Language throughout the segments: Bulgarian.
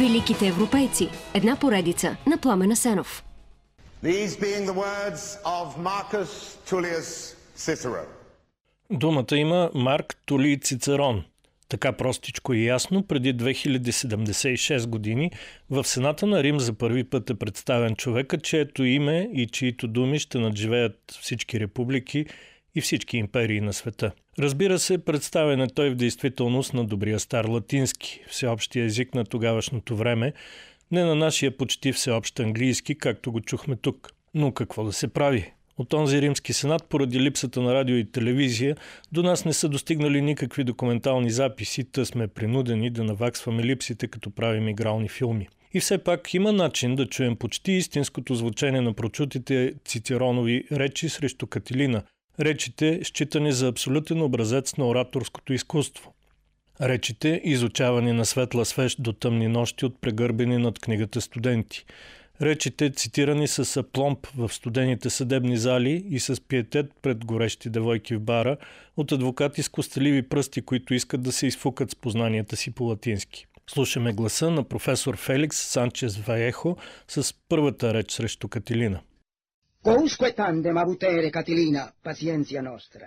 Великите европейци. Една поредица на Пламена Сенов. These being the words of Marcus Tullius Cicero. Думата има Марк Тули Цицерон. Така простичко и ясно, преди 2076 години в Сената на Рим за първи път е представен човека, чието име и чието думи ще надживеят всички републики и всички империи на света. Разбира се, представен е той в действителност на добрия стар латински, всеобщия език на тогавашното време, не на нашия почти всеобщ английски, както го чухме тук. Но какво да се прави? От онзи римски сенат, поради липсата на радио и телевизия, до нас не са достигнали никакви документални записи, та сме принудени да наваксваме липсите, като правим игрални филми. И все пак има начин да чуем почти истинското звучение на прочутите Цицеронови речи срещу Катилина. Речите, считани за абсолютен образец на ораторското изкуство. Речите, изучавани на светла свещ до тъмни нощи от прегърбени над книгата студенти. Речите, цитирани с апломб в студените съдебни зали и с пиетет пред горещи девойки в бара, от адвокати с костеливи пръсти, които искат да се изфукат с познанията си по латински. Слушаме гласа на професор Феликс Санчес Ваехо с първата реч срещу Катилина. Cousque tandem abutere, Catilina, pacientia nostra.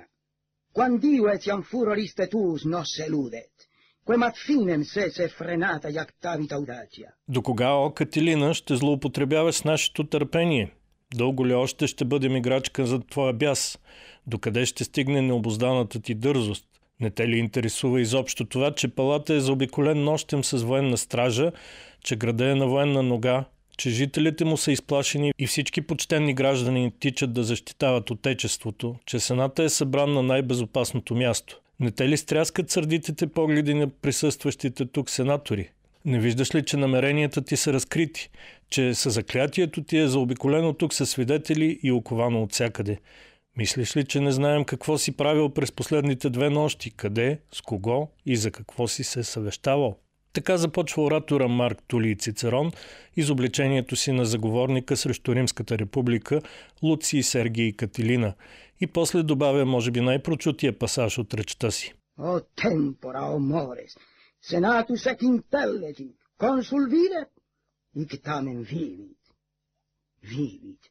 Quandio etiam furoris tuus nos eludet, quemat finem sese frenata iactavit audacia. До кога, о Катилина, ще злоупотребяваш с нашето търпение? Дълго ли още ще бъдем играчка за твоя бяс? Докъде ще стигне необозданата ти дързост? Не те ли интересува изобщо това, че палата е заобиколен нощем с военна стража, че града е на военна нога, че жителите му са изплашени и всички почтенни граждани тичат да защитават отечеството, че Сената е събран на най-безопасното място. Не те ли стряскат сърдитите погледи на присъстващите тук сенатори? Не виждаш ли, че намеренията ти са разкрити, че със заклятието ти е заобиколено тук със свидетели и оковано от всякъде? Мислиш ли, че не знаем какво си правил през последните две нощи, къде, с кого и за какво си се съвещавал? Така започва оратора Марк Тули Цицерон, изобличението си на заговорника срещу Римската република Луци Сергий Катилина и после добавя, може би, най-прочутия пасаж от речта си. O tempora, o mores, senatus ec intellegit, consul videt, ic tamen vivit. Vivit.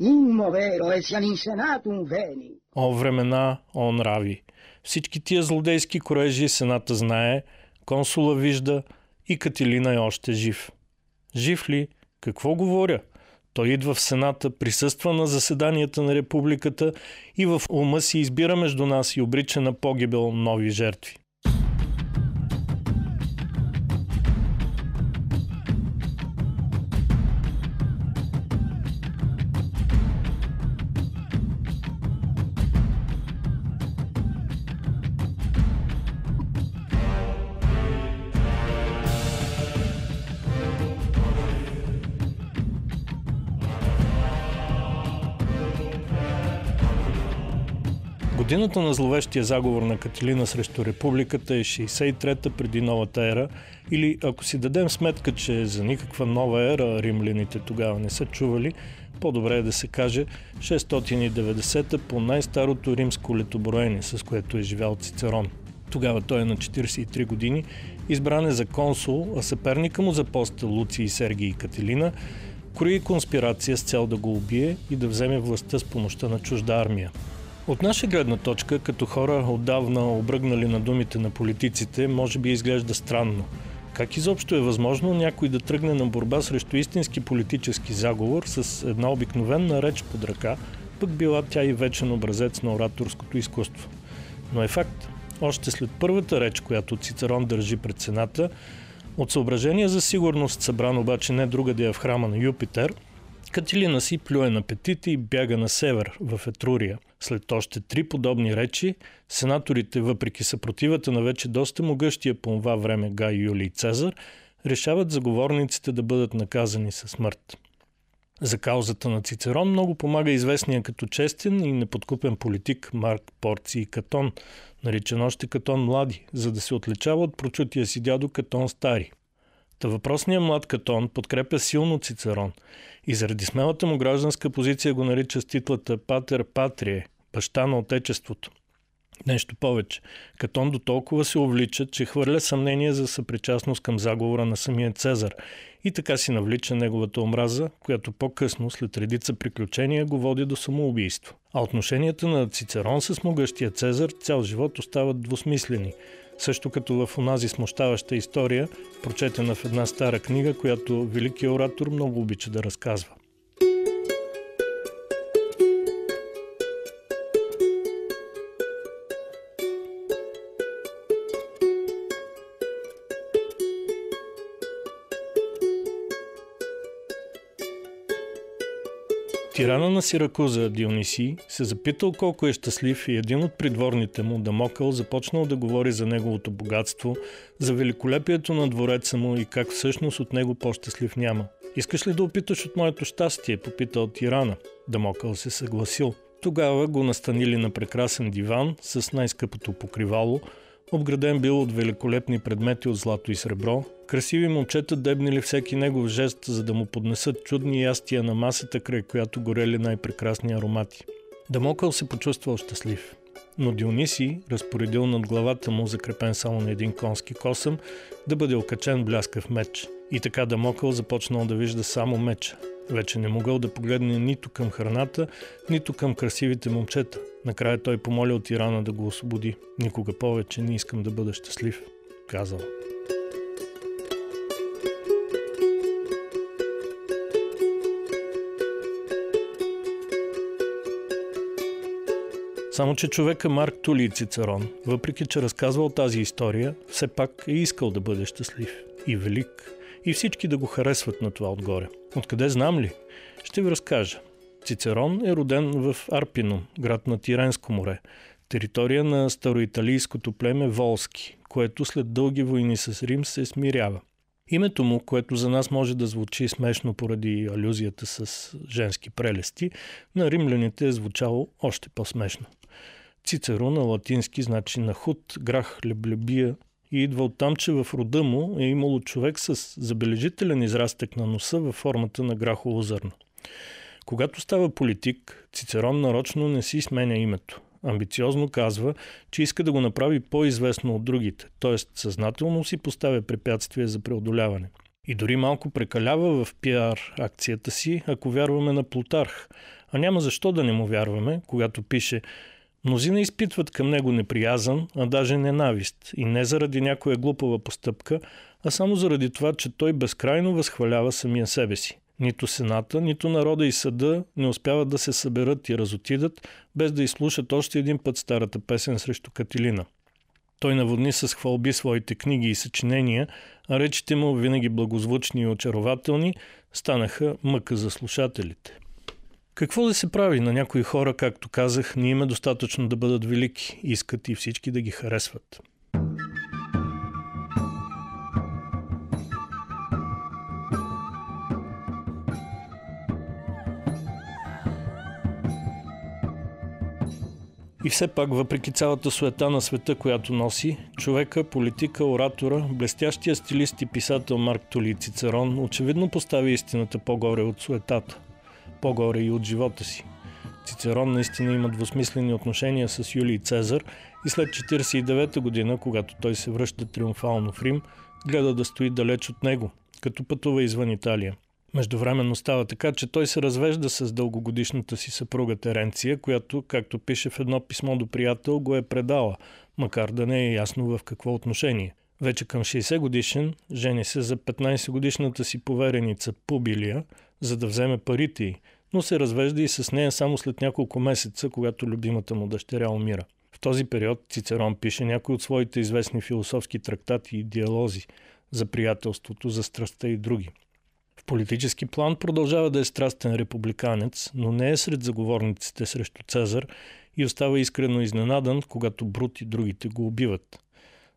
Immovero esian in senatum veni. О времена, о нрави! Всички тия злодейски корежи Сената знае, консула вижда и Катилина е още жив. Жив ли? Какво говоря? Той идва в Сената, присъства на заседанията на републиката и в ума си избира между нас и обрича на погибел нови жертви. Годината на зловещия заговор на Катилина срещу републиката е 63-та преди новата ера или ако си дадем сметка, че за никаква нова ера римляните тогава не са чували, по-добре е да се каже 690-та по най-старото римско летоброение, с което е живял Цицерон. Тогава той е на 43 години, избран е за консул, а съперника му за поста Луци и Сергий и Кателина крои конспирация с цел да го убие и да вземе властта с помощта на чужда армия. От наша гледна точка, като хора отдавна обръгнали на думите на политиците, може би изглежда странно. Как изобщо е възможно някой да тръгне на борба срещу истински политически заговор с една обикновена реч под ръка, пък била тя и вечен образец на ораторското изкуство. Но е факт. Още след първата реч, която Цицерон държи пред Сената, от съображения за сигурност, събран обаче не другаде е в храма на Юпитер, Катилина си плюе на петите и бяга на север, в Етрурия. След още три подобни речи, сенаторите, въпреки съпротивата на вече доста могъщия по това време Гай Юлий Цезар, решават заговорниците да бъдат наказани със смърт. За каузата на Цицерон много помага известния като честен и неподкупен политик Марк Порци и Катон, наричан още Катон Млади, за да се отличава от прочутия си дядо Катон Стари. Та въпросният млад Катон подкрепя силно Цицерон и заради смелата му гражданска позиция го нарича с титлата Патер Патрие, баща на отечеството. Нещо повече. Катон до толкова се увлича, че хвърля съмнение за съпричастност към заговора на самия Цезар и така си навлича неговата омраза, която по-късно, след редица приключения, го води до самоубийство. А отношенията на Цицерон с могъщия Цезар цял живот остават двусмислени, също като в онази смущаваща история, прочетена в една стара книга, която великият оратор много обича да разказва. Тирана на Сиракуза Дионисий се запитал колко е щастлив и един от придворните му, Дамокъл, започнал да говори за неговото богатство, за великолепието на двореца му и как всъщност от него по-щастлив няма. Искаш ли да опиташ от моето щастие? попитал Тирана. Дамокъл се съгласил. Тогава го настанили на прекрасен диван с най-скъпото покривало, обграден бил от великолепни предмети от злато и сребро, Красиви момчета дебнили всеки негов жест, за да му поднесат чудни ястия на масата, край която горели най-прекрасни аромати. Дамокъл се почувствал щастлив. Но Диониси разпоредил над главата му, закрепен само на един конски косъм, да бъде окачен бляскав меч. И така Дамокъл започнал да вижда само меча. Вече не могъл да погледне нито към храната, нито към красивите момчета. Накрая той помолил тирана да го освободи. Никога повече не искам да бъда щастлив, казал. Само, че човека Марк Тули Цицерон, въпреки че разказвал тази история, все пак е искал да бъде щастлив и велик и всички да го харесват на това отгоре. Откъде знам ли? Ще ви разкажа. Цицерон е роден в Арпино, град на Тиренско море, територия на староиталийското племе Волски, което след дълги войни с Рим се смирява. Името му, което за нас може да звучи смешно поради алюзията с женски прелести, на римляните е звучало още по-смешно. Цицеро на латински значи на худ, грах, леблебия и идва от там, че в рода му е имало човек с забележителен израстък на носа във формата на грахово зърно. Когато става политик, Цицерон нарочно не си сменя името. Амбициозно казва, че иска да го направи по-известно от другите, т.е. съзнателно си поставя препятствие за преодоляване. И дори малко прекалява в пиар акцията си, ако вярваме на Плутарх. А няма защо да не му вярваме, когато пише Мнозина изпитват към него неприязан, а даже ненавист. И не заради някоя глупава постъпка, а само заради това, че той безкрайно възхвалява самия себе си. Нито Сената, нито народа и съда не успяват да се съберат и разотидат, без да изслушат още един път старата песен срещу Катилина. Той наводни с хвалби своите книги и съчинения, а речите му, винаги благозвучни и очарователни, станаха мъка за слушателите. Какво да се прави на някои хора, както казах, не има достатъчно да бъдат велики, искат и всички да ги харесват. Все пак, въпреки цялата суета на света, която носи, човека, политика, оратора, блестящия стилист и писател Марк Толи Цицерон очевидно постави истината по-горе от суетата, по-горе и от живота си. Цицерон наистина има двусмислени отношения с Юлий Цезар и след 49-та година, когато той се връща триумфално в Рим, гледа да стои далеч от него, като пътува извън Италия – Междувременно става така, че той се развежда с дългогодишната си съпруга Теренция, която, както пише в едно писмо до приятел, го е предала, макар да не е ясно в какво отношение. Вече към 60 годишен жени се за 15 годишната си повереница Пубилия, за да вземе парите й, но се развежда и с нея само след няколко месеца, когато любимата му дъщеря умира. В този период Цицерон пише някои от своите известни философски трактати и диалози за приятелството, за страстта и други. В политически план продължава да е страстен републиканец, но не е сред заговорниците срещу Цезар и остава искрено изненадан, когато Брут и другите го убиват.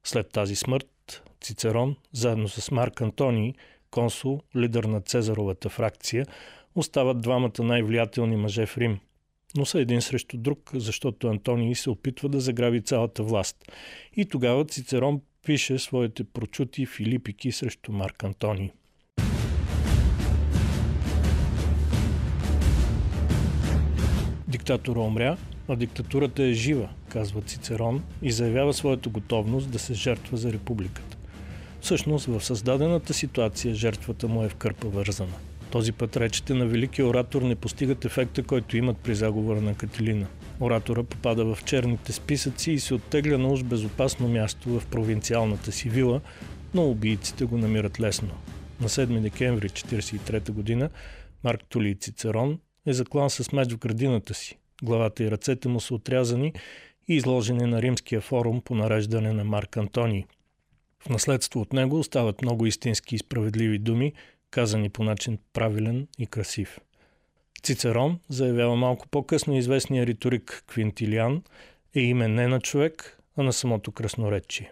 След тази смърт, Цицерон, заедно с Марк Антоний, консул, лидер на Цезаровата фракция, остават двамата най-влиятелни мъже в Рим. Но са един срещу друг, защото Антоний се опитва да заграби цялата власт. И тогава Цицерон пише своите прочути филипики срещу Марк Антоний. Диктатора умря, а диктатурата е жива, казва Цицерон и заявява своята готовност да се жертва за републиката. Всъщност, в създадената ситуация жертвата му е в кърпа вързана. Този път речите на великия оратор не постигат ефекта, който имат при заговора на Кателина. Оратора попада в черните списъци и се оттегля на уж безопасно място в провинциалната си вила, но убийците го намират лесно. На 7 декември 1943 година Марк Тули Цицерон е заклан с меч в градината си. Главата и ръцете му са отрязани и изложени на римския форум по нареждане на Марк Антоний. В наследство от него остават много истински и справедливи думи, казани по начин правилен и красив. Цицерон заявява малко по-късно известния риторик Квинтилиан е име не на човек, а на самото красноречие.